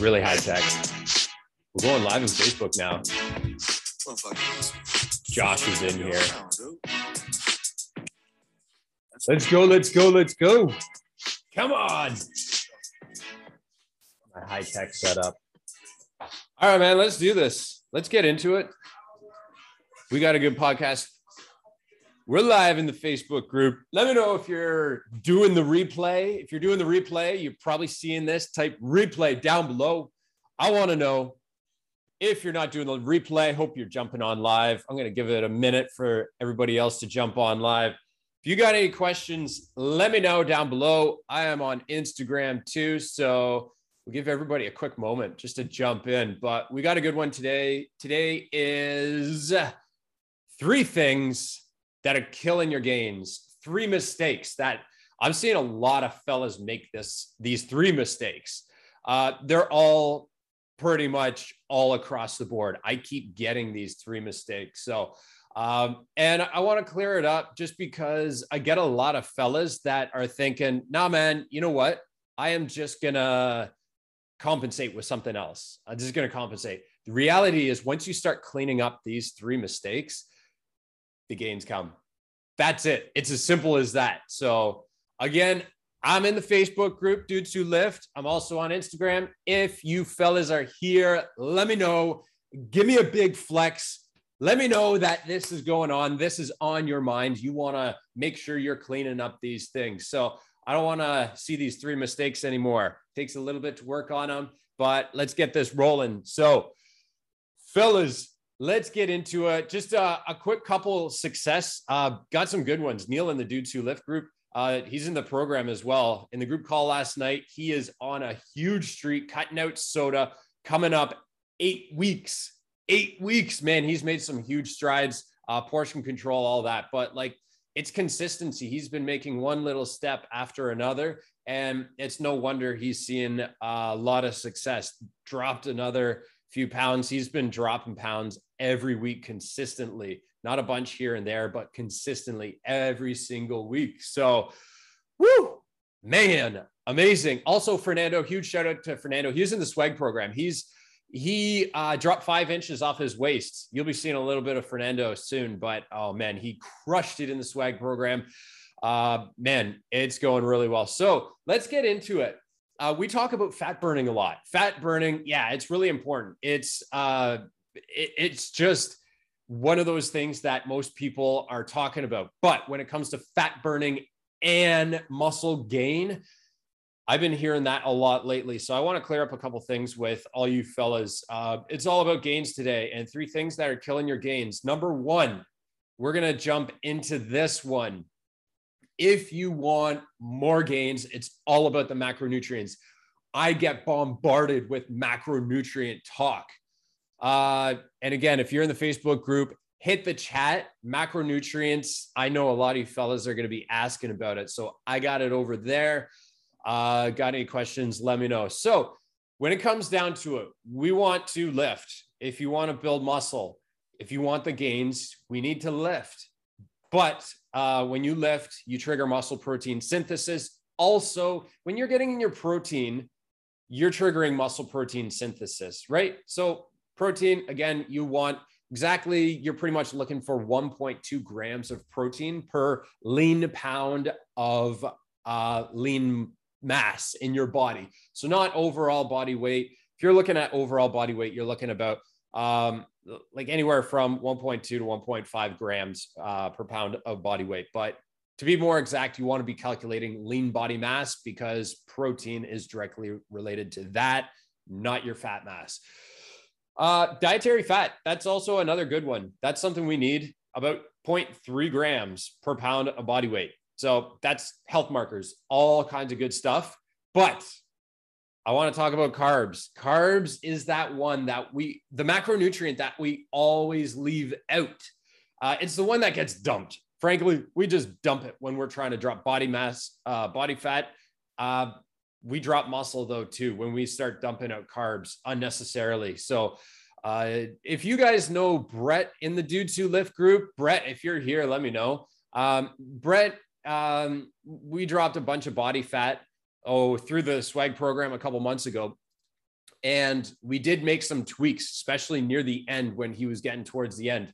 really high tech. We're going live on Facebook now. Josh is in here. Let's go, let's go, let's go. Come on. My high tech setup. All right, man, let's do this. Let's get into it. We got a good podcast. We're live in the Facebook group. Let me know if you're doing the replay. If you're doing the replay, you're probably seeing this. Type replay down below. I want to know if you're not doing the replay. Hope you're jumping on live. I'm going to give it a minute for everybody else to jump on live. If you got any questions, let me know down below. I am on Instagram too. So we'll give everybody a quick moment just to jump in. But we got a good one today. Today is three things that are killing your gains. Three mistakes that I'm seeing a lot of fellas make this these three mistakes. Uh, they're all pretty much all across the board. I keep getting these three mistakes. So, um, and I want to clear it up just because I get a lot of fellas that are thinking, nah, man, you know what? I am just going to compensate with something else. I'm just going to compensate. The reality is, once you start cleaning up these three mistakes, the gains come. That's it. It's as simple as that. So, again, I'm in the Facebook group, Dudes Who Lift. I'm also on Instagram. If you fellas are here, let me know. Give me a big flex. Let me know that this is going on. This is on your mind. You want to make sure you're cleaning up these things. So, I don't want to see these three mistakes anymore. Takes a little bit to work on them, but let's get this rolling. So, fellas, let's get into it. Just a, a quick couple success. Uh, got some good ones. Neil in the Dudes Who Lift group. Uh, he's in the program as well. In the group call last night, he is on a huge streak, cutting out soda, coming up eight weeks. Eight weeks, man. He's made some huge strides, uh, portion control, all that. But like, it's consistency. He's been making one little step after another, and it's no wonder he's seeing a lot of success. Dropped another few pounds. He's been dropping pounds every week consistently, not a bunch here and there, but consistently every single week. So, whoo, man, amazing. Also, Fernando, huge shout out to Fernando. He's in the swag program. He's he uh, dropped five inches off his waist. You'll be seeing a little bit of Fernando soon, but oh man, he crushed it in the swag program. Uh, man, it's going really well. So let's get into it. Uh, we talk about fat burning a lot. Fat burning, yeah, it's really important. It's uh, it, it's just one of those things that most people are talking about. But when it comes to fat burning and muscle gain, I've been hearing that a lot lately. So I want to clear up a couple things with all you fellas. Uh, it's all about gains today and three things that are killing your gains. Number one, we're to jump into this one. If you want more gains, it's all about the macronutrients. I get bombarded with macronutrient talk. Uh, and again, if you're in the Facebook group, hit the chat macronutrients. I know a lot of you fellas are going to be asking about it. So I got it over there. Uh, got any questions? Let me know. So, when it comes down to it, we want to lift. If you want to build muscle, if you want the gains, we need to lift. But uh, when you lift, you trigger muscle protein synthesis. Also, when you're getting in your protein, you're triggering muscle protein synthesis, right? So, protein, again, you want exactly, you're pretty much looking for 1.2 grams of protein per lean pound of uh, lean mass in your body. So not overall body weight. If you're looking at overall body weight, you're looking about um, like anywhere from 1.2 to 1.5 grams uh, per pound of body weight. But to be more exact, you want to be calculating lean body mass because protein is directly related to that, not your fat mass. Uh, dietary fat, that's also another good one. That's something we need about 0.3 grams per pound of body weight. So that's health markers, all kinds of good stuff. But I want to talk about carbs. Carbs is that one that we, the macronutrient that we always leave out. Uh, it's the one that gets dumped. Frankly, we just dump it when we're trying to drop body mass, uh, body fat. Uh, we drop muscle though too when we start dumping out carbs unnecessarily. So uh, if you guys know Brett in the Dudes Who Lift group, Brett, if you're here, let me know. Um, Brett um, we dropped a bunch of body fat oh through the swag program a couple months ago and we did make some tweaks, especially near the end when he was getting towards the end.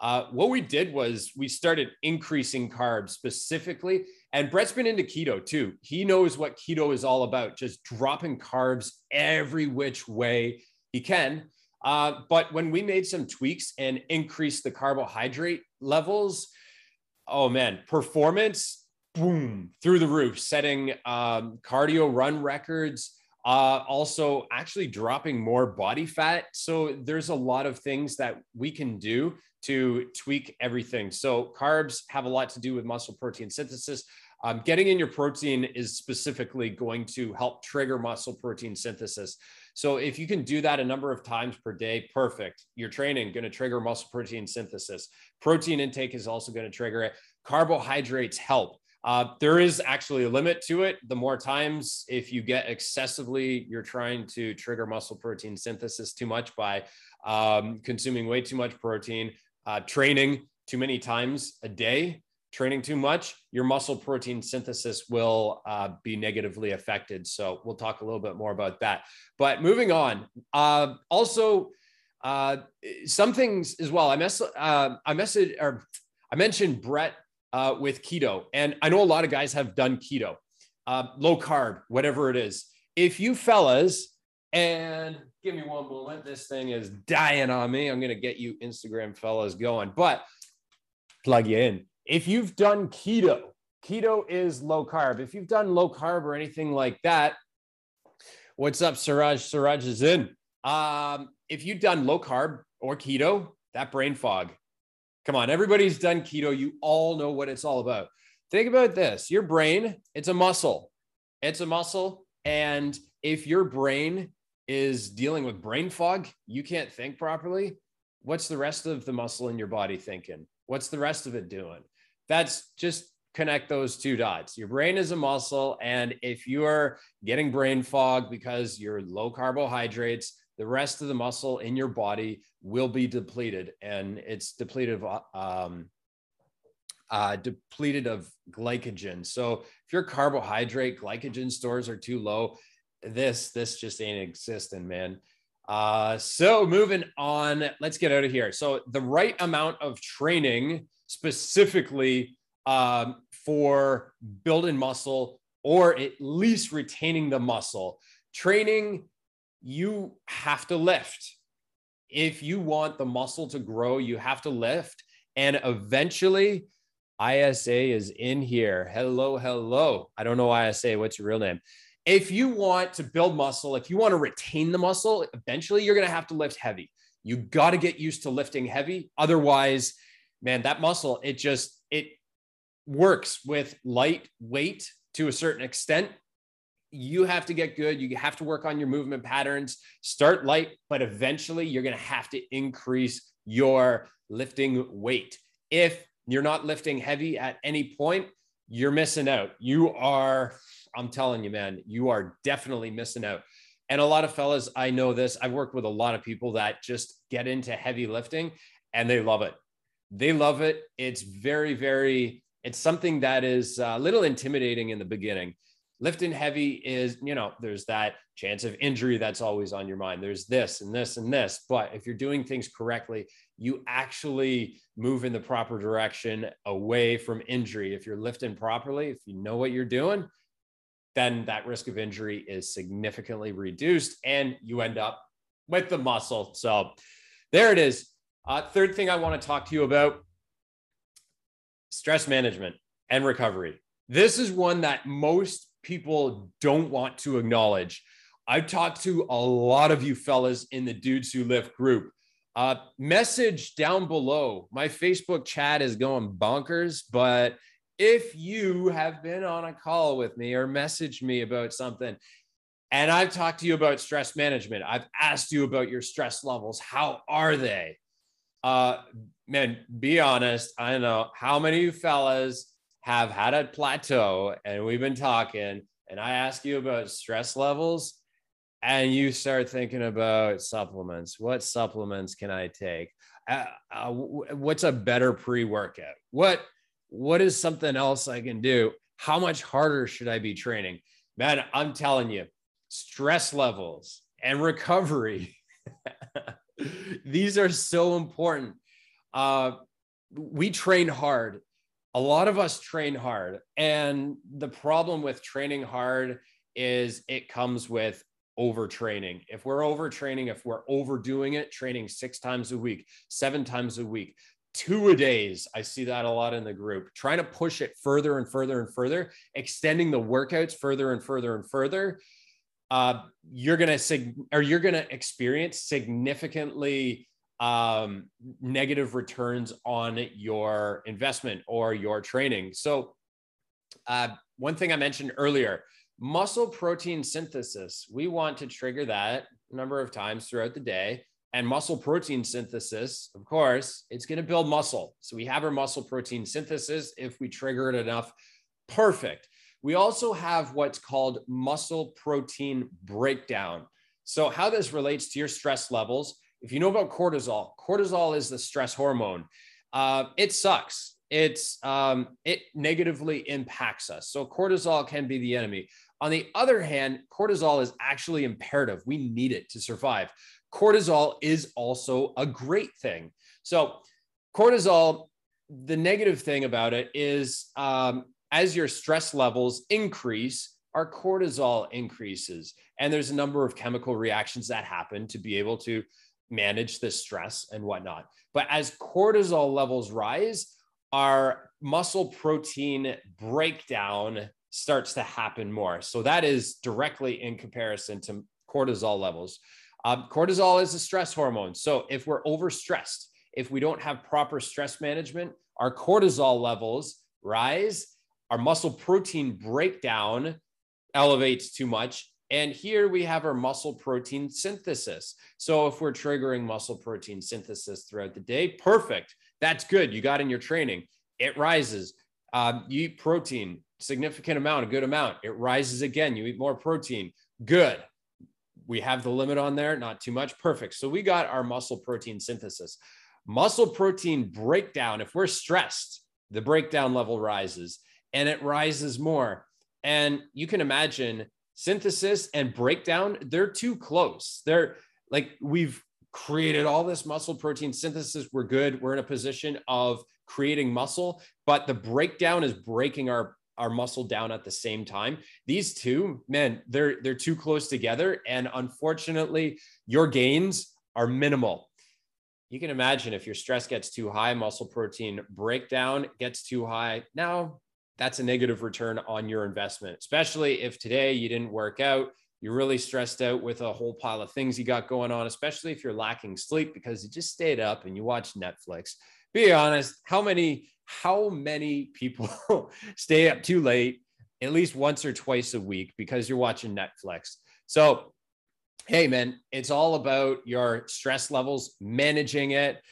Uh, what we did was we started increasing carbs specifically. And Brett's been into keto too. He knows what keto is all about, just dropping carbs every which way he can. Uh, but when we made some tweaks and increased the carbohydrate levels, oh man, performance, boom, through the roof, setting um, cardio run records. Uh, also, actually dropping more body fat. So, there's a lot of things that we can do to tweak everything. So, carbs have a lot to do with muscle protein synthesis. Um, getting in your protein is specifically going to help trigger muscle protein synthesis. So if you can do that a number of times per day, perfect. Your training going to trigger muscle protein synthesis. Protein intake is also going to trigger it. Carbohydrates help. Uh, there is actually a limit to it. The more times, if you get excessively, you're trying to trigger muscle protein synthesis too much by um, consuming way too much protein, uh, training too many times a day, training too much, your muscle protein synthesis will uh, be negatively affected. So we'll talk a little bit more about that. But moving on, uh, also uh, some things as well. I mess uh, I message or I mentioned Brett uh, with keto, and I know a lot of guys have done keto, uh, low carb, whatever it is. If you fellas and give me one moment, this thing is dying on me. I'm gonna get you Instagram fellas going, but plug you in if you've done keto, keto is low carb. If you've done low carb or anything like that, what's up, Siraj? Siraj is in. Um, if you've done low carb or keto, that brain fog. Come on, everybody's done keto. You all know what it's all about. Think about this your brain, it's a muscle. It's a muscle. And if your brain is dealing with brain fog, you can't think properly. What's the rest of the muscle in your body thinking? What's the rest of it doing? That's just connect those two dots. Your brain is a muscle. And if you're getting brain fog because you're low carbohydrates, the rest of the muscle in your body will be depleted and it's depleted of um, uh, depleted of glycogen. So if your carbohydrate glycogen stores are too low, this this just ain't existing, man. Uh, so moving on, let's get out of here. So the right amount of training specifically um, for building muscle or at least retaining the muscle. Training, you have to lift. If you want the muscle to grow, you have to lift. And eventually, ISA is in here. Hello, hello. I don't know ISA. What's your real name? If you want to build muscle, if you want to retain the muscle, eventually you're going to have to lift heavy. You got to get used to lifting heavy. Otherwise, man, that muscle, it just, it works with light weight to a certain extent. You have to get good. You have to work on your movement patterns. Start light, but eventually you're going to have to increase your lifting weight. If you're not lifting heavy at any point, you're missing out. You are, I'm telling you, man, you are definitely missing out. And a lot of fellas, I know this. I've worked with a lot of people that just get into heavy lifting and they love it. They love it. It's very, very, it's something that is uh, a little intimidating in the beginning. Lifting heavy is, you know, there's that chance of injury that's always on your mind. There's this and this and this. But if you're doing things correctly, you actually move in the proper direction away from injury. If you're lifting properly, if you know what you're doing, then that risk of injury is significantly reduced and you end up with the muscle. So there it is. Uh, third thing I want to talk to you about stress management and recovery. This is one that most people don't want to acknowledge. I've talked to a lot of you fellas in the Dudes Who Lift group. Uh, message down below. My Facebook chat is going bonkers, but if you have been on a call with me or messaged me about something, and I've talked to you about stress management, I've asked you about your stress levels. How are they? uh, man, be honest. I don't know how many of you fellas have had a plateau and we've been talking, and I ask you about stress levels, and you start thinking about supplements. What supplements can I take? Uh, uh, what's a better pre-workout? What what is something else I can do? How much harder should I be training? Man, I'm telling you, stress levels and recovery. These are so important. Uh, we train hard. A lot of us train hard. And the problem with training hard is it comes with overtraining. If we're overtraining, if we're overdoing it, training six times a week, seven times a week, two a days. I see that a lot in the group, trying to push it further and further and further, extending the workouts further and further and further. Uh, you're gonna sig- or you're gonna experience significantly um, negative returns on your investment or your training. So, uh, one thing I mentioned earlier muscle protein synthesis. We want to trigger that a number of times throughout the day. And muscle protein synthesis, of course, it's going to build muscle. So we have our muscle protein synthesis. If we trigger it enough, perfect. We also have what's called muscle protein breakdown. So, how this relates to your stress levels, if you know about cortisol, cortisol is the stress hormone. Uh, it sucks. It's um, it negatively impacts us. So cortisol can be the enemy. On the other hand, cortisol is actually imperative. We need it to survive. Cortisol is also a great thing. So, cortisol, the negative thing about it is um, as your stress levels increase, our cortisol increases. And there's a number of chemical reactions that happen to be able to manage the stress and whatnot. But as cortisol levels rise, our muscle protein breakdown starts to happen more. So that is directly in comparison to cortisol levels. Um, cortisol is a stress hormone. So if we're overstressed, if we don't have proper stress management, our cortisol levels rise, our muscle protein breakdown elevates too much. And here we have our muscle protein synthesis. So if we're triggering muscle protein synthesis throughout the day, perfect. That's good. You got in your training. It rises. Um, you eat protein, significant amount, a good amount. It rises again. You eat more protein. Good. We have the limit on there, not too much. Perfect. So we got our muscle protein synthesis. Muscle protein breakdown. If we're stressed, the breakdown level rises and it rises more. And you can imagine synthesis and breakdown, they're too close. They're like we've created all this muscle protein synthesis. We're good. We're in a position of creating muscle, but the breakdown is breaking our our muscle down at the same time. These two, man, they're they're too close together and unfortunately your gains are minimal. You can imagine if your stress gets too high, muscle protein breakdown gets too high. Now, that's a negative return on your investment, especially if today you didn't work out, you're really stressed out with a whole pile of things you got going on, especially if you're lacking sleep because you just stayed up and you watched Netflix. Be honest, how many how many people stay up too late at least once or twice a week because you're watching Netflix. So, hey, man, it's all about your stress levels, managing it.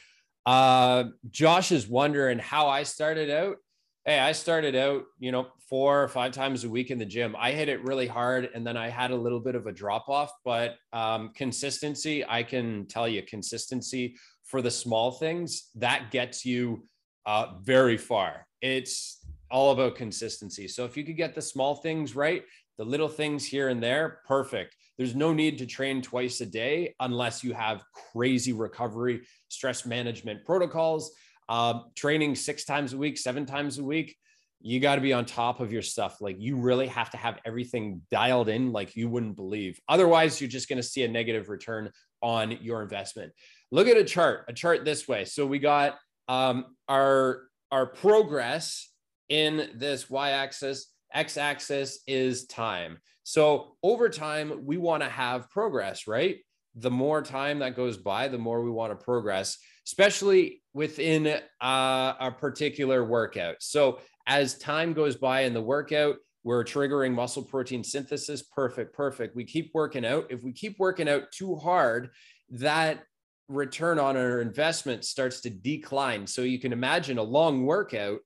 Uh, Josh is wondering how I started out. Hey, I started out, you know, four or five times a week in the gym. I hit it really hard and then I had a little bit of a drop off, but um, consistency, I can tell you, consistency for the small things that gets you uh, very far. It's all about consistency. So if you could get the small things right, the little things here and there, perfect. There's no need to train twice a day unless you have crazy recovery, stress management protocols. Uh, training six times a week, seven times a week, you got to be on top of your stuff. Like you really have to have everything dialed in like you wouldn't believe. Otherwise, you're just going to see a negative return on your investment. Look at a chart, a chart this way. So we got um, our our progress in this y-axis x-axis is time so over time we want to have progress right the more time that goes by the more we want to progress especially within uh, a particular workout so as time goes by in the workout we're triggering muscle protein synthesis perfect perfect we keep working out if we keep working out too hard that return on our investment starts to decline. So you can imagine a long workout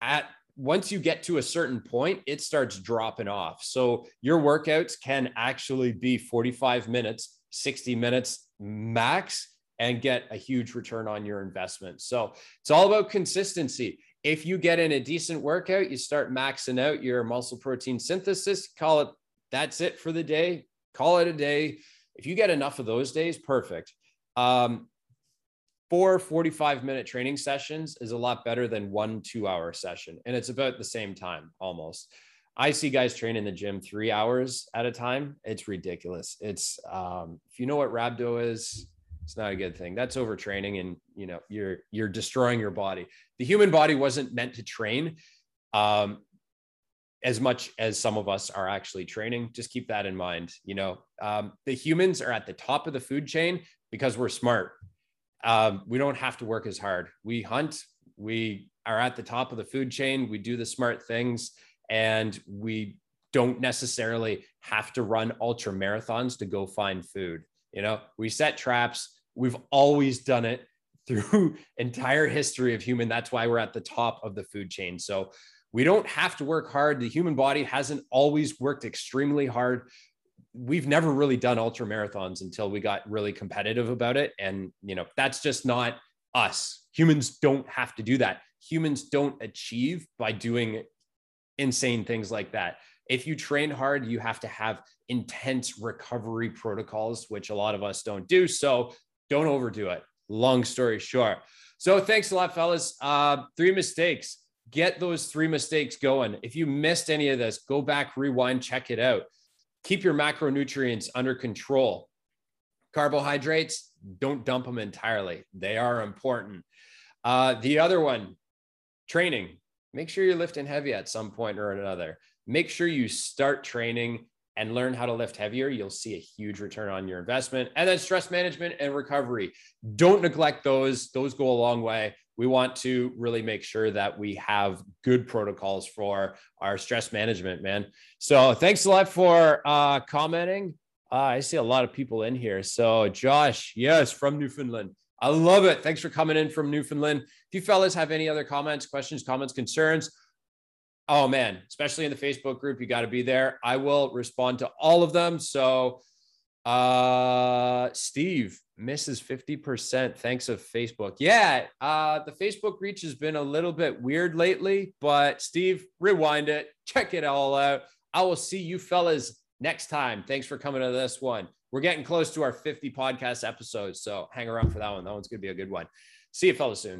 at once you get to a certain point, it starts dropping off. So your workouts can actually be 45 minutes, 60 minutes max and get a huge return on your investment. So it's all about consistency. If you get in a decent workout, you start maxing out your muscle protein synthesis, call it that's it for the day, call it a day If you get enough of those days, perfect. Um, four 45 minute training sessions is a lot better than one two hour session. And it's about the same time almost. I see guys train in the gym three hours at a time. It's ridiculous. It's um, if you know what rhabdo is, it's not a good thing. That's overtraining, and you know you're you're destroying your body. The human body wasn't meant to train um, as much as some of us are actually training. Just keep that in mind. You know, um, the humans are at the top of the food chain because we're smart. Um, we don't have to work as hard. We hunt. We are at the top of the food chain. We do the smart things and we don't necessarily have to run ultra marathons to go find food. You know, we set traps. We've always done it through entire history of human. That's why we're at the top of the food chain. So we don't have to work hard. The human body hasn't always worked extremely hard. We've never really done ultra marathons until we got really competitive about it. And, you know, that's just not us. Humans don't have to do that. Humans don't achieve by doing insane things like that. If you train hard, you have to have intense recovery protocols, which a lot of us don't do. So don't overdo it. Long story short. So thanks a lot, fellas. Uh, three mistakes. Get those three mistakes going. If you missed any of this, go back, rewind, check it out. Keep your macronutrients under control. Carbohydrates, don't dump them entirely. They are important. Uh, the other one, training make sure you're lifting heavy at some point or another. Make sure you start training and learn how to lift heavier. You'll see a huge return on your investment. And then stress management and recovery. Don't neglect those, those go a long way. We want to really make sure that we have good protocols for our stress management, man. So thanks a lot for uh, commenting. Uh, I see a lot of people in here. So, Josh, yes, from Newfoundland. I love it. Thanks for coming in from Newfoundland. If you fellas have any other comments, questions, comments, concerns, oh man, especially in the Facebook group, you got to be there. I will respond to all of them. So, uh, Steve misses 50%. Thanks of Facebook. Yeah. Uh, the Facebook reach has been a little bit weird lately, but Steve, rewind it, check it all out. I will see you fellas next time. Thanks for coming to this one. We're getting close to our 50 podcast episodes. So hang around for that one. That one's going to be a good one. See you fellas soon.